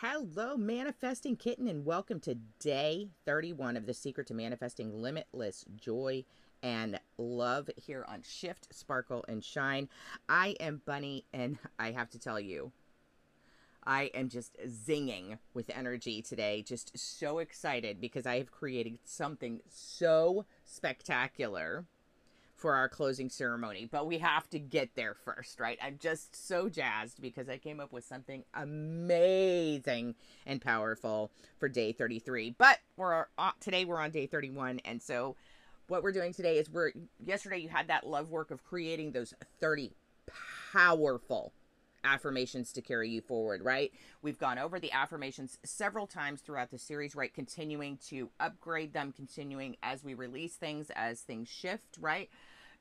Hello, Manifesting Kitten, and welcome to day 31 of The Secret to Manifesting Limitless Joy and Love here on Shift, Sparkle, and Shine. I am Bunny, and I have to tell you, I am just zinging with energy today. Just so excited because I have created something so spectacular for our closing ceremony, but we have to get there first, right? I'm just so jazzed because I came up with something amazing and powerful for day 33. But we're uh, today we're on day 31 and so what we're doing today is we're yesterday you had that love work of creating those 30 powerful affirmations to carry you forward, right? We've gone over the affirmations several times throughout the series, right? Continuing to upgrade them, continuing as we release things, as things shift, right?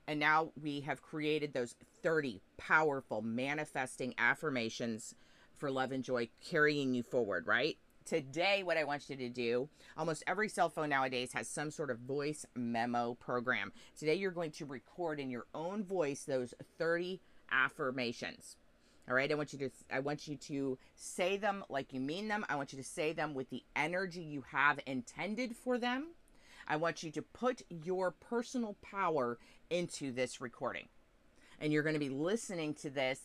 And now we have created those 30 powerful manifesting affirmations for love and joy carrying you forward, right? Today, what I want you to do, almost every cell phone nowadays has some sort of voice memo program. Today, you're going to record in your own voice those 30 affirmations. All right, I want you to I want you to say them like you mean them. I want you to say them with the energy you have intended for them. I want you to put your personal power into this recording. And you're going to be listening to this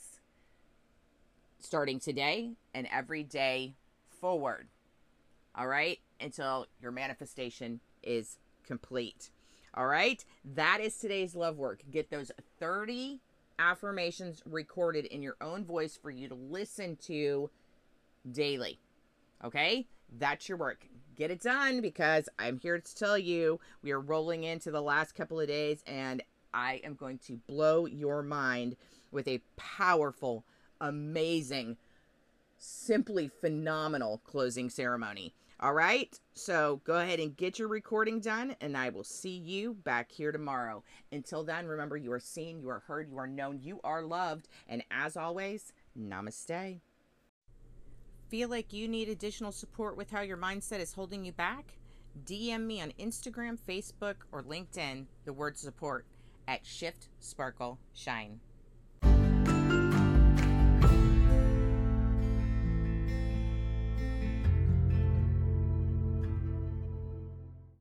starting today and every day forward. All right? Until your manifestation is complete. All right? That is today's love work. Get those 30 affirmations recorded in your own voice for you to listen to daily. Okay? That's your work. Get it done because I'm here to tell you we are rolling into the last couple of days and I am going to blow your mind with a powerful, amazing, simply phenomenal closing ceremony. All right, so go ahead and get your recording done, and I will see you back here tomorrow. Until then, remember you are seen, you are heard, you are known, you are loved, and as always, namaste. Feel like you need additional support with how your mindset is holding you back? DM me on Instagram, Facebook, or LinkedIn the word support at Shift Sparkle Shine.